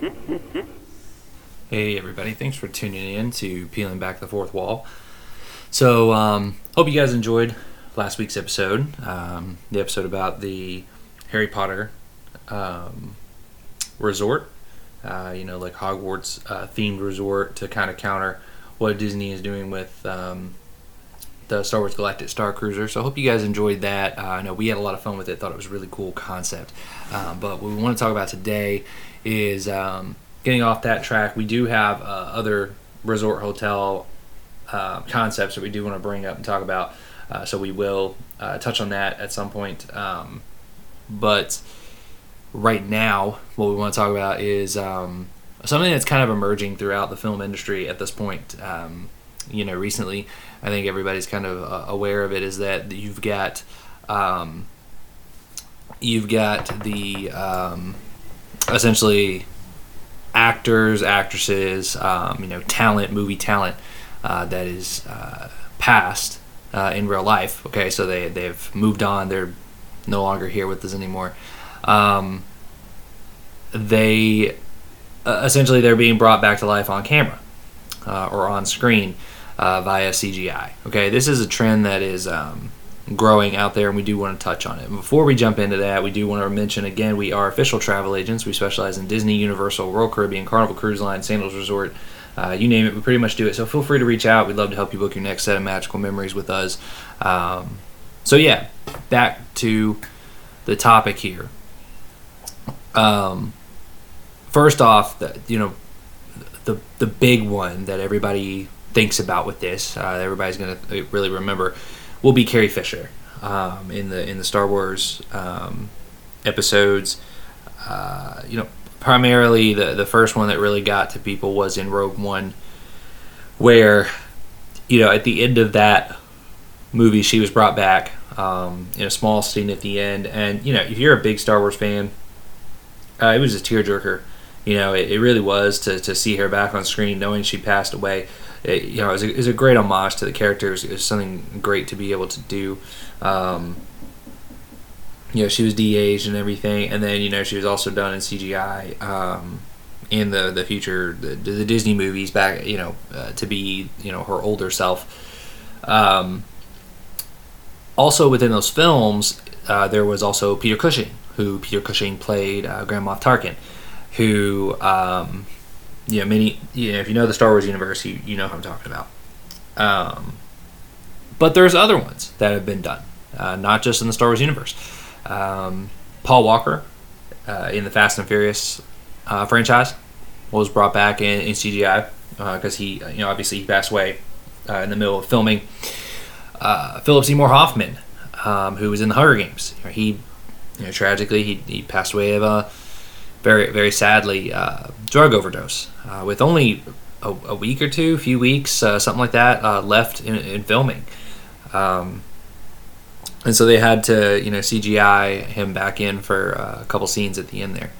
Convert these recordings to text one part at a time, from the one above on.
Hey everybody, thanks for tuning in to Peeling Back the Fourth Wall. So, um, hope you guys enjoyed last week's episode, um, the episode about the Harry Potter um, resort, uh, you know, like Hogwarts uh, themed resort to kind of counter what Disney is doing with um, the Star Wars Galactic Star Cruiser. So I hope you guys enjoyed that. Uh, I know we had a lot of fun with it. Thought it was a really cool concept. Um, but what we want to talk about today is um, getting off that track. We do have uh, other resort hotel uh, concepts that we do want to bring up and talk about. Uh, so we will uh, touch on that at some point. Um, but right now, what we want to talk about is um, something that's kind of emerging throughout the film industry at this point. Um, you know, recently, I think everybody's kind of uh, aware of it. Is that you've got um, you've got the um, essentially actors, actresses, um, you know, talent, movie talent uh, that is uh, passed uh, in real life. Okay, so they they've moved on. They're no longer here with us anymore. Um, they uh, essentially they're being brought back to life on camera uh, or on screen uh, via CGI. Okay, this is a trend that is um, growing out there, and we do want to touch on it. before we jump into that, we do want to mention again we are official travel agents. We specialize in Disney, Universal, Royal Caribbean, Carnival Cruise Line, Sandals Resort. Uh, you name it, we pretty much do it. So feel free to reach out. We'd love to help you book your next set of magical memories with us. Um, so yeah, back to the topic here. Um, first off, you know, the the big one that everybody thinks about with this, uh, everybody's gonna really remember, will be Carrie Fisher um, in the in the Star Wars um, episodes. Uh, you know, primarily the the first one that really got to people was in Rogue One, where you know at the end of that movie she was brought back um, in a small scene at the end, and you know if you're a big Star Wars fan, uh, it was a tearjerker. You know, it, it really was to, to see her back on screen, knowing she passed away. It, you know, it was, a, it was a great homage to the characters. It was something great to be able to do. Um, you know, she was de-aged and everything, and then you know she was also done in CGI um, in the the future the, the Disney movies back. You know, uh, to be you know her older self. Um, also within those films, uh, there was also Peter Cushing, who Peter Cushing played uh, Grand Moff Tarkin, who um, you know many you know if you know the Star Wars universe, you you know who I'm talking about. Um, but there's other ones that have been done, uh, not just in the Star Wars universe. Um, Paul Walker uh, in the Fast and Furious uh, franchise was brought back in, in CGI because uh, he, you know, obviously he passed away uh, in the middle of filming. Uh, Philip Seymour Hoffman, um, who was in the Hunger Games, he, you know, tragically he, he passed away of very very sadly drug overdose with only a, a, week or two, a few weeks, something like that left in, in filming. Um, and so they had to you know CGI him back in for uh, a couple scenes at the end there.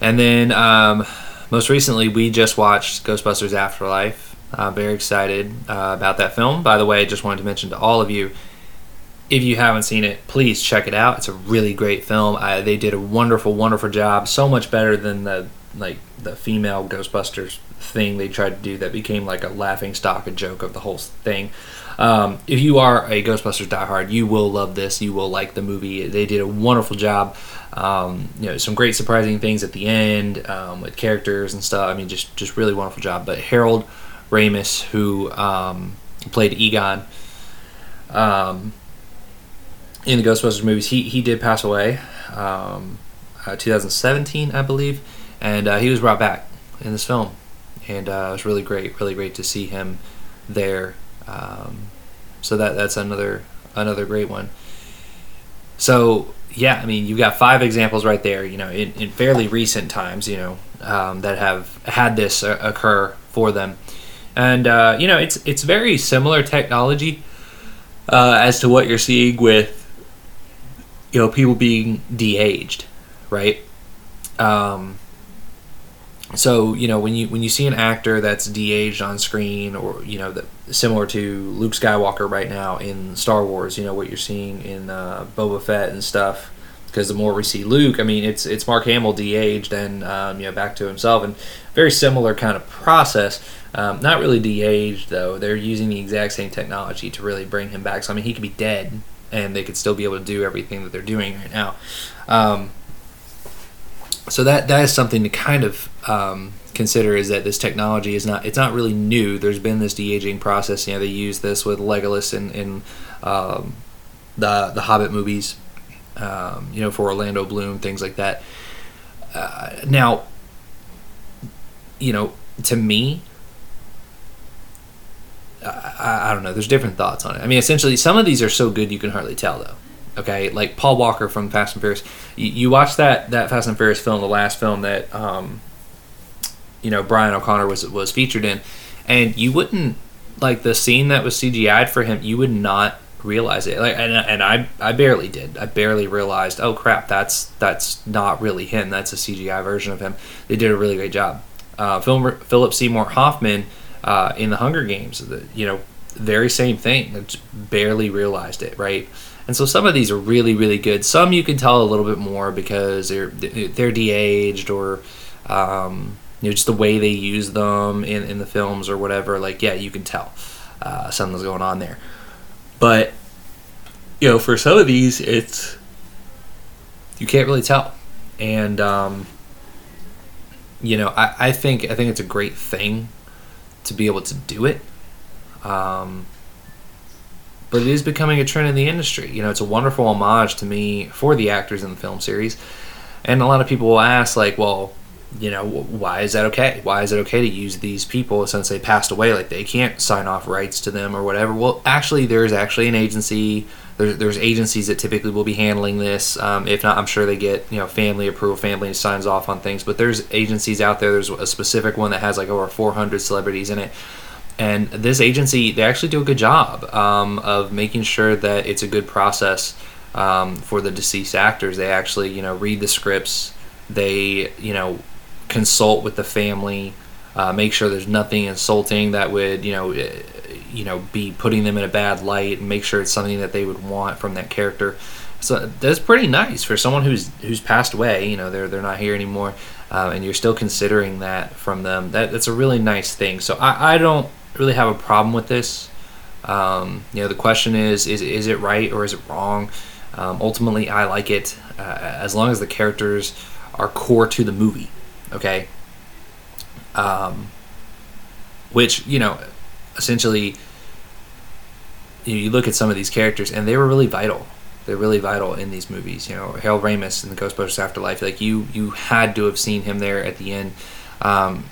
And then um, most recently, we just watched Ghostbusters Afterlife. Uh, very excited uh, about that film. By the way, just wanted to mention to all of you, if you haven't seen it, please check it out. It's a really great film. they did a wonderful, wonderful job. So much better than the like the female Ghostbusters thing they tried to do that became like a laughing stock, a joke of the whole thing. Um, if you are a Ghostbusters diehard, you will love this. You will like the movie. They did a wonderful job. Um, you know, some great surprising things at the end um, with characters and stuff. I mean, just just really wonderful job. But Harold Ramis, who um, played Egon um, in the Ghostbusters movies, he he did pass away, um, uh, 2017, I believe, and uh, he was brought back in this film, and uh, it was really great, really great to see him there um, so that that's another another great one. So yeah, I mean, you've got five examples right there. You know, in, in fairly recent times, you know, um, that have had this uh, occur for them, and uh, you know, it's it's very similar technology uh, as to what you're seeing with you know people being de-aged, right? Um, so you know when you when you see an actor that's de-aged on screen or you know that similar to Luke Skywalker right now in Star Wars you know what you're seeing in uh, Boba Fett and stuff because the more we see Luke, I mean, it's it's Mark Hamill de-aged and um, you know back to himself, and very similar kind of process. Um, not really de-aged though; they're using the exact same technology to really bring him back. So I mean, he could be dead, and they could still be able to do everything that they're doing right now. Um, so that that is something to kind of um, consider is that this technology is not it's not really new. There's been this de aging process. You know, they use this with Legolas in, in um, the the Hobbit movies um, you know, for Orlando Bloom, things like that. Uh, now, you know, to me, I, I, don't know. There's different thoughts on it. I mean, essentially, some of these are so good you can hardly tell, though. Okay, like Paul Walker from Fast and Furious. You, you watch that that Fast and Furious film, the last film that um, you know Brian O'Conner was was featured in, and you wouldn't like the scene that was CGI'd for him. You would not realize it. Like, and, and I, I barely did. I barely realized. Oh crap, that's that's not really him. That's a CGI version of him. They did a really great job. Uh, Film, Philip Seymour Hoffman uh, in the Hunger Games. The, you know, very same thing. I just barely realized it. Right. And so some of these are really really good. Some you can tell a little bit more because they're they're de-aged or. Um, you know, just the way they use them in, in the films or whatever, like, yeah, you can tell uh, something's going on there. But you know, for some of these, it's you can't really tell, and um, you know, I, I think I think it's a great thing to be able to do it. Um, but it is becoming a trend in the industry. You know, it's a wonderful homage to me for the actors in the film series. And a lot of people will ask, like, well, you know, why is that okay? Why is it okay to use these people since they passed away? Like they can't sign off rights to them or whatever. Well, actually, there's actually an agency. There's, there's agencies that typically will be handling this. Um, if not, I'm sure they get you know family approval. Family signs off on things. But there's agencies out there. There's a specific one that has like over 400 celebrities in it. And this agency, they actually do a good job um, of making sure that it's a good process um, for the deceased actors. They actually, you know, read the scripts. They, you know, consult with the family, uh, make sure there's nothing insulting that would you know eh, you know be putting them in a bad light, and make sure it's something that they would want from that character. So that's pretty nice for someone who's who's passed away. You know they're they're not here anymore, uh, and you're still considering that from them. That that's a really nice thing. So I, I don't really have a problem with this. Um, you know the question is is is it right or is it wrong? Um, ultimately, I like it uh, as long as the characters are core to the movie okay? Um, which you know essentially you, know, you look at some of these characters and they were really vital. They're really vital in these movies you know harold ramis in the ghostbusters afterlife like you you had to have seen him there at the end. Um,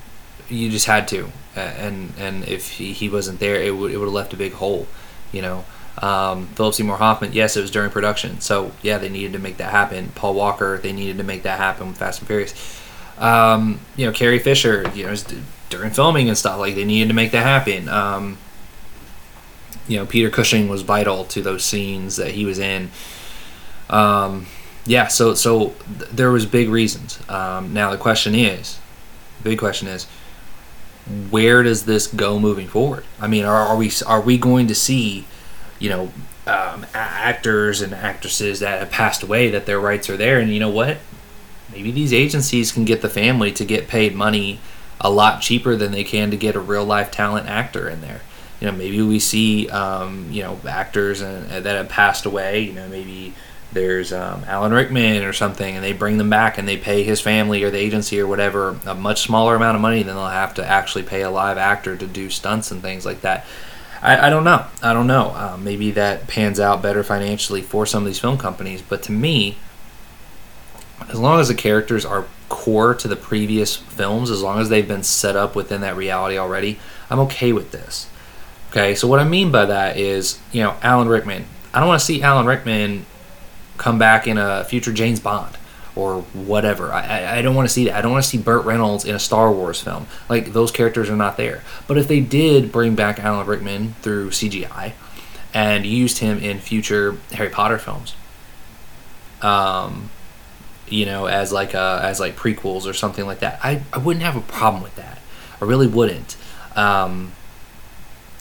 you just had to and and if he, he wasn't there it would it would have left a big hole you know? Um, Philip Seymour Hoffman, yes, it was during production, so yeah, they needed to make that happen. Paul Walker, they needed to make that happen with Fast and Furious um, you know, Carrie Fisher, you know, during filming and stuff, like they needed to make that happen. Um, you know, Peter Cushing was vital to those scenes that he was in. Um, yeah, so so th- there was big reasons. Um, now the question is, the big question is, where does this go moving forward? I mean, are, are we are we going to see, you know, um, actors and actresses that have passed away that their rights are there, and you know what? Maybe these agencies can get the family to get paid money a lot cheaper than they can to get a real life talent actor in there. You know, maybe we see um, you know actors and, uh, that have passed away. You know, maybe there's um, Alan Rickman or something, and they bring them back and they pay his family or the agency or whatever a much smaller amount of money than they'll have to actually pay a live actor to do stunts and things like that. I, I don't know. I don't know. Uh, maybe that pans out better financially for some of these film companies, but to me, as long as the characters are core to the previous films, as long as they've been set up within that reality already, I'm okay with this. Okay, so what I mean by that is, you know, Alan Rickman. I don't want to see Alan Rickman come back in a future James Bond or whatever. I, I, don't want to see that. I don't want to see Burt Reynolds in a Star Wars film. Like, those characters are not there. But if they did bring back Alan Rickman through CGI and used him in future Harry Potter films, um, you know, as like a, as like prequels or something like that. I, I wouldn't have a problem with that. I really wouldn't. Um,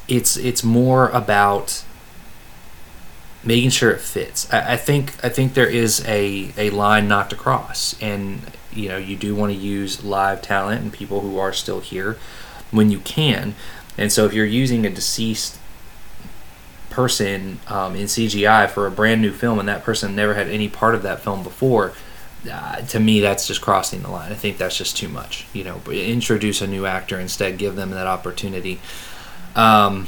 it's it's more about making sure it fits. I, I think I think there is a, a line not to cross, and you know you do want to use live talent and people who are still here when you can. And so if you're using a deceased person um, in CGI for a brand new film and that person never had any part of that film before, uh, to me that's just crossing the line. I think that's just too much. You know, introduce a new actor instead, give them that opportunity. Um,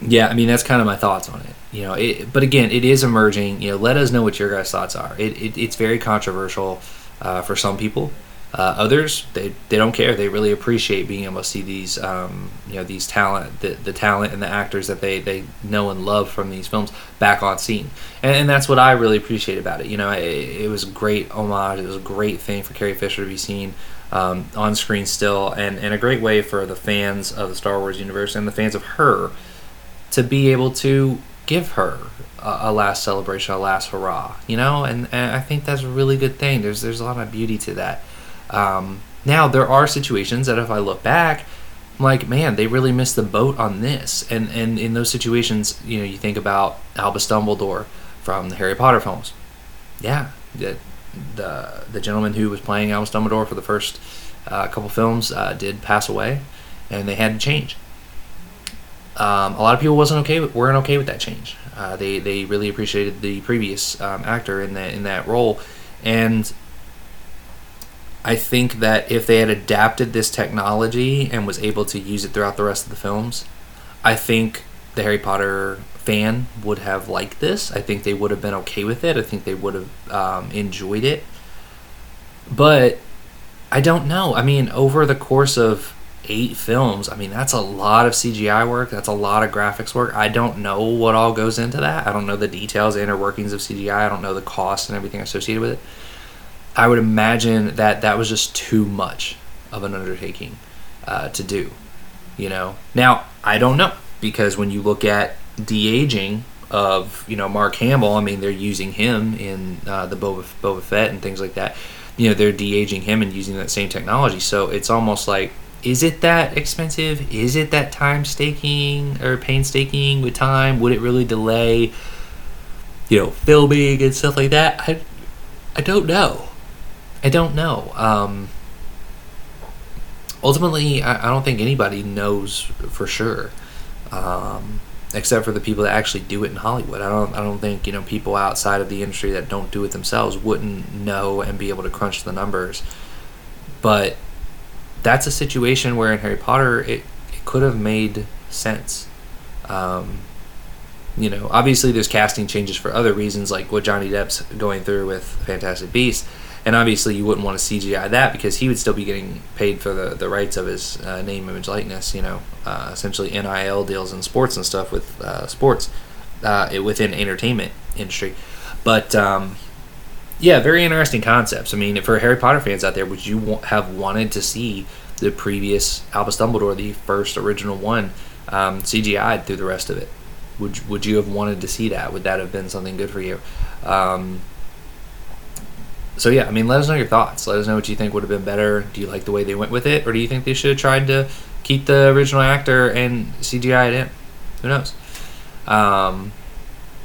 yeah, I mean that's kind of my thoughts on it. You know, it, but again, it is emerging. You know, let us know what your guys' thoughts are. It, it it's very controversial uh, for some people. Uh, others, they, they don't care. They really appreciate being able to see these, um, you know, these talent, the, the talent and the actors that they, they know and love from these films back on scene. And, and that's what I really appreciate about it. You know, it, it, was great homage. It was a great thing for Carrie Fisher to be seen um, on screen still, and, and a great way for the fans of the Star Wars universe and the fans of her to be able to give her a, a last celebration, a last hurrah. You know, and, and I think that's a really good thing. There's there's a lot of beauty to that. Um, now there are situations that if I look back, I'm like, man, they really missed the boat on this. And and in those situations, you know, you think about Albus Dumbledore from the Harry Potter films. Yeah, the the, the gentleman who was playing Albus Dumbledore for the first uh, couple films uh, did pass away, and they had to change. Um, a lot of people wasn't okay with, weren't okay with that change. Uh, they they really appreciated the previous um, actor in that in that role, and I think that if they had adapted this technology and was able to use it throughout the rest of the films, I think the Harry Potter fan would have liked this. I think they would have been okay with it. I think they would have um, enjoyed it. But I don't know. I mean, over the course of eight films, I mean, that's a lot of CGI work. That's a lot of graphics work. I don't know what all goes into that. I don't know the details, the inner workings of CGI. I don't know the cost and everything associated with it. I would imagine that that was just too much of an undertaking uh, to do. You know, now I don't know because when you look at de aging of you know Mark Hamill, I mean they're using him in uh, the Boba, Boba Fett and things like that. You know they're de aging him and using that same technology. So it's almost like, is it that expensive? Is it that time staking or painstaking with time? Would it really delay? You know, filming and stuff like that. I, I don't know. I don't know. Um, ultimately, I, I, don't think anybody knows for sure, um, except for the people that actually do it in Hollywood. I don't. I don't think you know people outside of the industry that don't do it themselves wouldn't know and be able to crunch the numbers. But that's a situation where in Harry Potter it, it could have made sense. Um, you know, obviously there's casting changes for other reasons, like what Johnny Depp's going through with Fantastic Beasts and obviously you wouldn't want to CGI that because he would still be getting paid for the, the rights of his uh, name, image, likeness. You know, uh, essentially NIL deals in sports and stuff with uh, sports uh, within entertainment industry. But um, yeah, very interesting concepts. I mean, for Harry Potter fans out there, would you have wanted to see the previous Albus Dumbledore, the first original one, um, CGI'd through the rest of it? Would would you have wanted to see that? Would that have been something good for you? Um, so yeah, I mean, let us know your thoughts. Let us know what you think would have been better. Do you like the way they went with it, or do you think they should have tried to keep the original actor and CGI it in? Who knows? Um,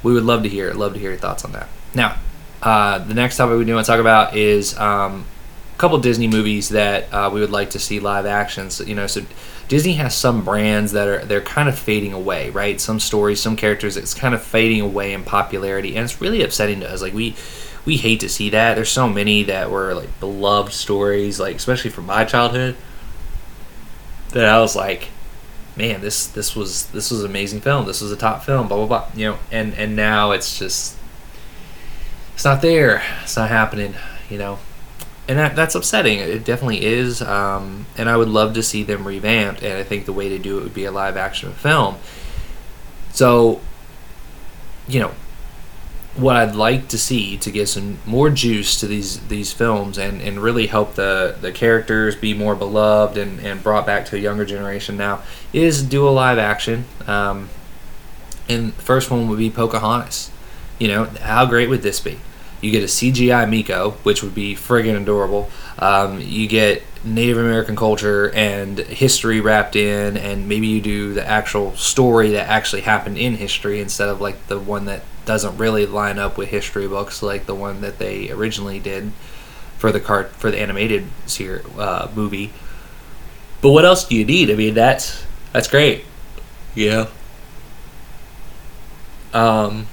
we would love to hear. Love to hear your thoughts on that. Now, uh, the next topic we do want to talk about is um, a couple Disney movies that uh, we would like to see live actions. So, you know, so Disney has some brands that are they're kind of fading away, right? Some stories, some characters, it's kind of fading away in popularity, and it's really upsetting to us. Like we we hate to see that. There's so many that were like beloved stories, like especially from my childhood, that I was like, man, this this was this was an amazing film. This was a top film. Blah blah blah. You know, and and now it's just it's not there. It's not happening. You know, and that, that's upsetting. It definitely is. Um, and I would love to see them revamped. And I think the way to do it would be a live action film. So, you know, what I'd like to see to get some more juice to these these films and, and really help the, the characters be more beloved and, and brought back to a younger generation now is do a live action. Um, and the first one would be Pocahontas. You know, how great would this be? You get a CGI Meeko, which would be friggin' adorable. Um, you get Native American culture and history wrapped in, and maybe you do the actual story that actually happened in history instead of like the one that doesn't really line up with history books, like the one that they originally did for the cart for the animated series, uh, movie. But what else do you need? I mean, that's that's great. Yeah. Um,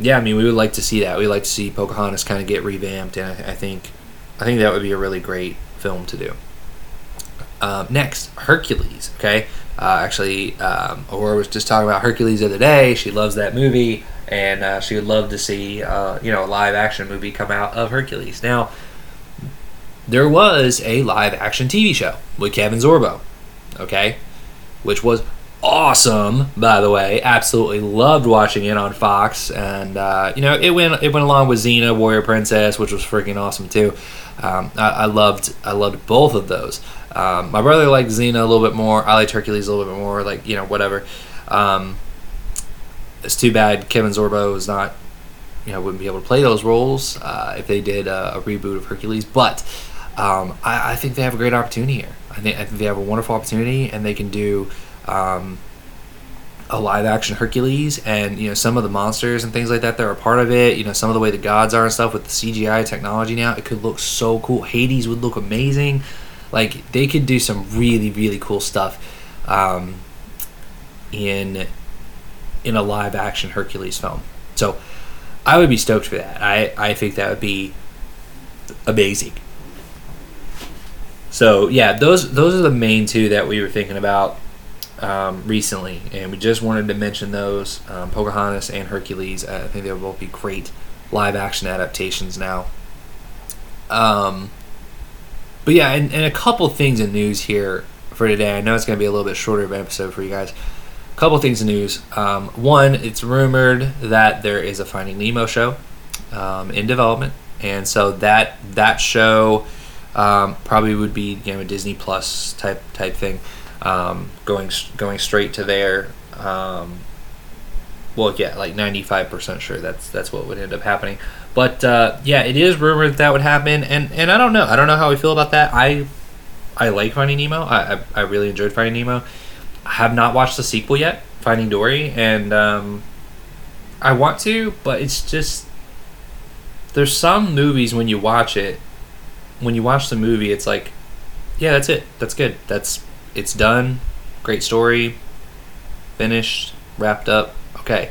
yeah, I mean, we would like to see that. We'd like to see Pocahontas kind of get revamped, and I, I think, I think that would be a really great film to do. Um, next, Hercules. Okay, uh, actually, um, Aurora was just talking about Hercules the other day. She loves that movie, and uh, she would love to see, uh, you know, a live action movie come out of Hercules. Now, there was a live action TV show with Kevin Sorbo. Okay, which was awesome, by the way. Absolutely loved watching it on Fox, and uh, you know it went it went along with Xena Warrior Princess, which was freaking awesome too. Um, I, I, loved I loved both of those. Um, my brother liked Xena a little bit more. I liked Hercules a little bit more. Like you know whatever. Um, it's too bad Kevin Sorbo is not you know wouldn't be able to play those roles uh, if they did a, a reboot of Hercules, but. Um, I, I, think they have a great opportunity here. I think, I think they have a wonderful opportunity, and they can do um, a live action Hercules and you know some of the monsters and things like that that are part of it. You know some of the way the gods are and stuff with the CGI technology now. It could look so cool. Hades would look amazing. Like they could do some really really cool stuff um, in in a live action Hercules film. So I would be stoked for that. I I think that would be amazing. So yeah, those those are the main two that we were thinking about um, recently, and we just wanted to mention those um, Pocahontas and Hercules. I think they will both be great live action adaptations now. Um, but yeah, and, and a couple things in news here for today. I know it's going to be a little bit shorter of an episode for you guys. A couple things in news. Um, one, it's rumored that there is a Finding Nemo show um, in development, and so that that show um, probably would be you know a Disney Plus type type thing um, going going straight to there. Um, well, yeah, like ninety five percent sure that's that's what would end up happening. But uh, yeah, it is rumored that, that would happen, and and I don't know. I don't know how we feel about that. I I like Finding Nemo. I I, I really enjoyed Finding Nemo. I have not watched the sequel yet, Finding Dory, and um, I want to, but it's just there's some movies when you watch it, when you watch the movie, it's like, yeah, that's it. That's good. That's it's done. Great story. Finished. Wrapped up. Okay.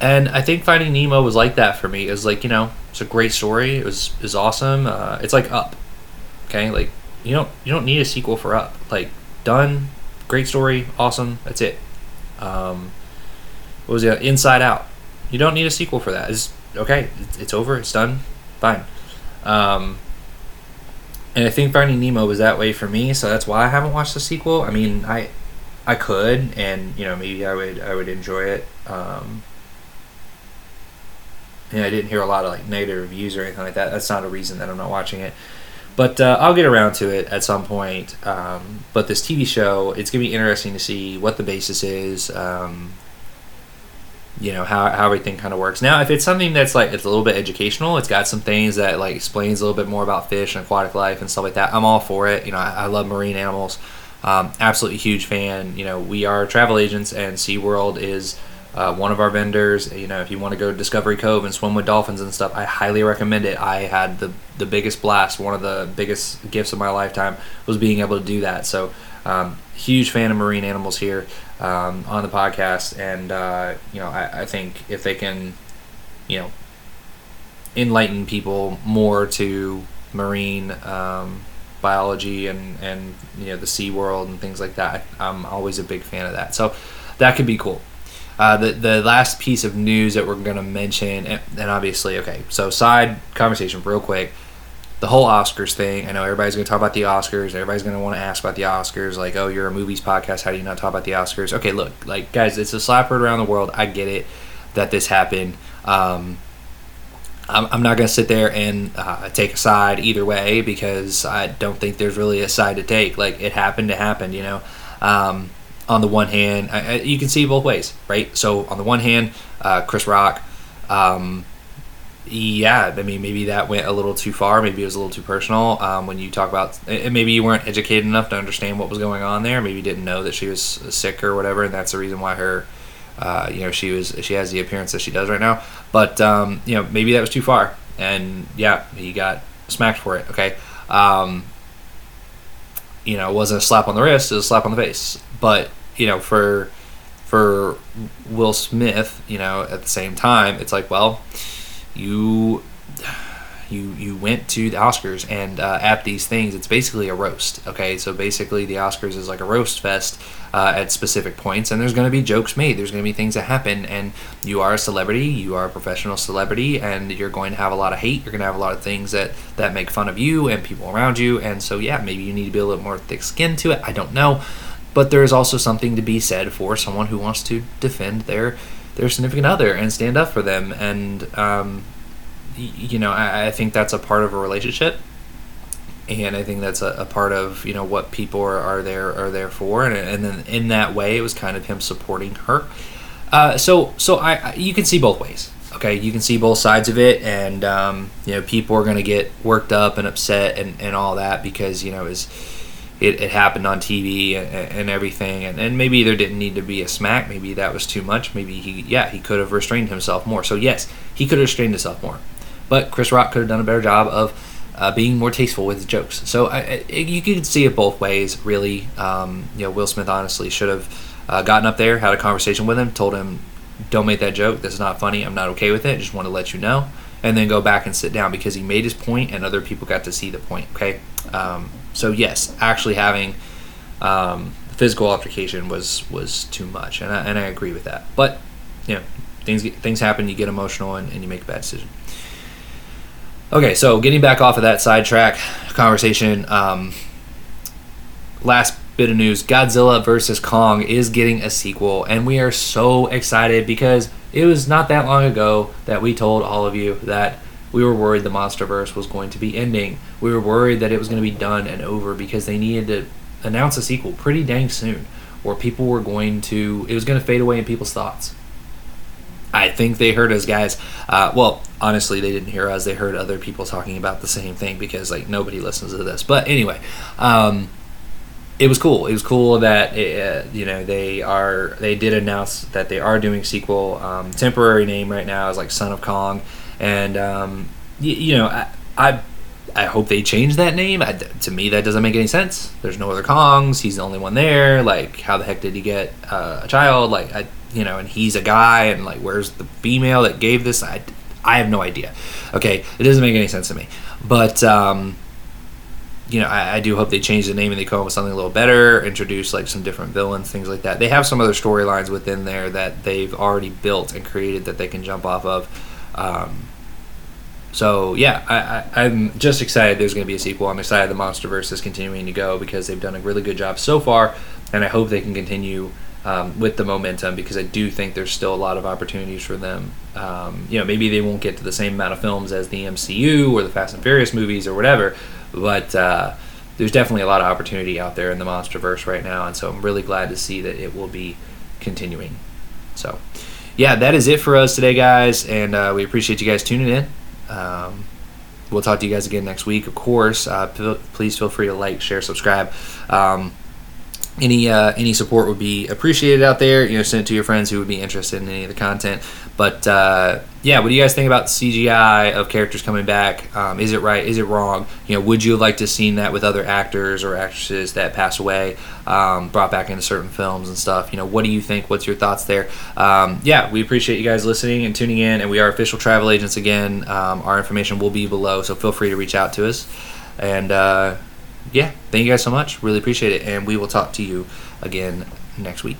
And I think Finding Nemo was like that for me. It was like you know, it's a great story. It was is awesome. Uh, it's like Up. Okay, like you don't you don't need a sequel for Up. Like done, great story, awesome. That's it. Um, what was it? Inside Out. You don't need a sequel for that. It's okay. It's, it's over. It's done. Fine. Um, and I think Finding Nemo was that way for me, so that's why I haven't watched the sequel. I mean, I I could, and you know, maybe I would I would enjoy it. Um, and I didn't hear a lot of like negative reviews or anything like that. That's not a reason that I'm not watching it. But uh, I'll get around to it at some point. Um, but this TV show, it's gonna be interesting to see what the basis is. Um, you know how, how everything kind of works. Now if it's something that's like it's a little bit educational it's got some things that like explains a little bit more about fish and aquatic life and stuff like that i'm all for it. You know i, I love marine animals. Um, absolutely huge fan. You know we are travel agents and seaworld is uh, one of our vendors. You know if you want to go to discovery cove and swim with dolphins and stuff i highly recommend it. I had the, the biggest blast one of the biggest gifts of my lifetime was being able to do that. So um, huge fan of marine animals here um, on the podcast, and uh, you know, I, I, think if they can, you know, enlighten people more to marine um, biology and and you know the sea world and things like that, I'm always a big fan of that. So that could be cool. Uh, the the last piece of news that we're going to mention, and, and obviously, okay, so side conversation, real quick the whole Oscars thing. I know everybody's going to talk about the Oscars. Everybody's going to want to ask about the Oscars. Like, oh, you're a movies podcast. How do you not talk about the Oscars? Okay, look, like, guys, it's a slap heard around the world. I get it that this happened. Um, I'm, I'm not going to sit there and uh, take a side either way because I don't think there's really a side to take. Like, it happened, it happened, you know. Um, on the one hand, I, I, you can see both ways, right? So, on the one hand, uh, Chris Rock, um, yeah, I mean, maybe that went a little too far. Maybe it was a little too personal. Um, when you talk about, and maybe you weren't educated enough to understand what was going on there. Maybe you didn't know that she was sick or whatever, and that's the reason why her, uh, you know, she was she has the appearance that she does right now. But um, you know, maybe that was too far, and yeah, he got smacked for it. Okay, um, you know, it wasn't a slap on the wrist; it was a slap on the face. But you know, for for Will Smith, you know, at the same time, it's like, well you you you went to the Oscars and uh, at these things it's basically a roast. Okay, so basically the Oscars is like a roast fest uh, at specific points, and there's going to be jokes made. There's going to be things that happen, and you are a celebrity, you are a professional celebrity, and you're going to have a lot of hate. You're going to have a lot of things that that make fun of you and people around you, and so yeah, maybe you need to be a little more thick-skinned to it. I don't know, but there is also something to be said for someone who wants to defend their their significant other and stand up for them. And um, y- you know, I, I, think that's a part of a relationship, and I think that's a, a part of you know what people are, are there are there for. And, and then in that way, it was kind of him supporting her. Uh, so so I, I you can see both ways. Okay, you can see both sides of it, and um, you know people are going to get worked up and upset and, and all that because you know is it, it happened on TV and, and everything, and, and maybe there didn't need to be a smack. Maybe that was too much. Maybe he, yeah, he could have restrained himself more. So yes, he could have restrained himself more, but Chris Rock could have done a better job of uh, being more tasteful with his jokes. So I, I, you can see it both ways, really. Um, you know, Will Smith honestly should have uh, gotten up there, had a conversation with him, told him, "Don't make that joke. This is not funny. I'm not okay with it. Just want to let you know." And then go back and sit down because he made his point, and other people got to see the point. Okay. Um, so yes, actually having um, physical altercation was was too much, and I, and I agree with that. But you know, things things happen. You get emotional, and, and you make a bad decision. Okay, so getting back off of that sidetrack conversation. Um, last bit of news: Godzilla vs Kong is getting a sequel, and we are so excited because it was not that long ago that we told all of you that we were worried the MonsterVerse was going to be ending. We were worried that it was going to be done and over because they needed to announce a sequel pretty dang soon, or people were going to it was going to fade away in people's thoughts. I think they heard us, guys. Uh, well, honestly, they didn't hear us. They heard other people talking about the same thing because like nobody listens to this. But anyway, um, it was cool. It was cool that it, uh, you know they are they did announce that they are doing sequel. Um, temporary name right now is like Son of Kong and um, you, you know I, I, I hope they change that name. I, to me, that doesn't make any sense. There's no other Kongs. He's the only one there. Like, how the heck did he get uh, a child? Like, I, you know, and he's a guy, and like, where's the female that gave this? I, I have no idea. Okay, it doesn't make any sense to me. But um, you know, I, I, do hope they change the name and they come up with something a little better, introduce like some different villains, things like that. They have some other storylines within there that they've already built and created that they can jump off of. Um, so yeah, I, am just excited. There's going to be a sequel. I'm excited the MonsterVerse is continuing to go because they've done a really good job so far, and I hope they can continue um, with the momentum because I do think there's still a lot of opportunities for them. Um, you know, maybe they won't get to the same amount of films as the MCU or the Fast and Furious movies or whatever, but uh, there's definitely a lot of opportunity out there in the MonsterVerse right now, and so I'm really glad to see that it will be continuing. So yeah, that is it for us today, guys, and uh, we appreciate you guys tuning in. Um, we'll talk to you guys again next week, of course. Uh, p- please feel free to like, share, subscribe. Um, any uh, any support would be appreciated out there. You know, send it to your friends who would be interested in any of the content. But uh, yeah, what do you guys think about CGI of characters coming back? Um, is it right? Is it wrong? You know, would you have liked to have seen that with other actors or actresses that passed away, um, brought back into certain films and stuff? You know, what do you think? What's your thoughts there? Um, yeah, we appreciate you guys listening and tuning in, and we are official travel agents again. Um, our information will be below, so feel free to reach out to us. And uh, yeah, thank you guys so much. Really appreciate it. And we will talk to you again next week.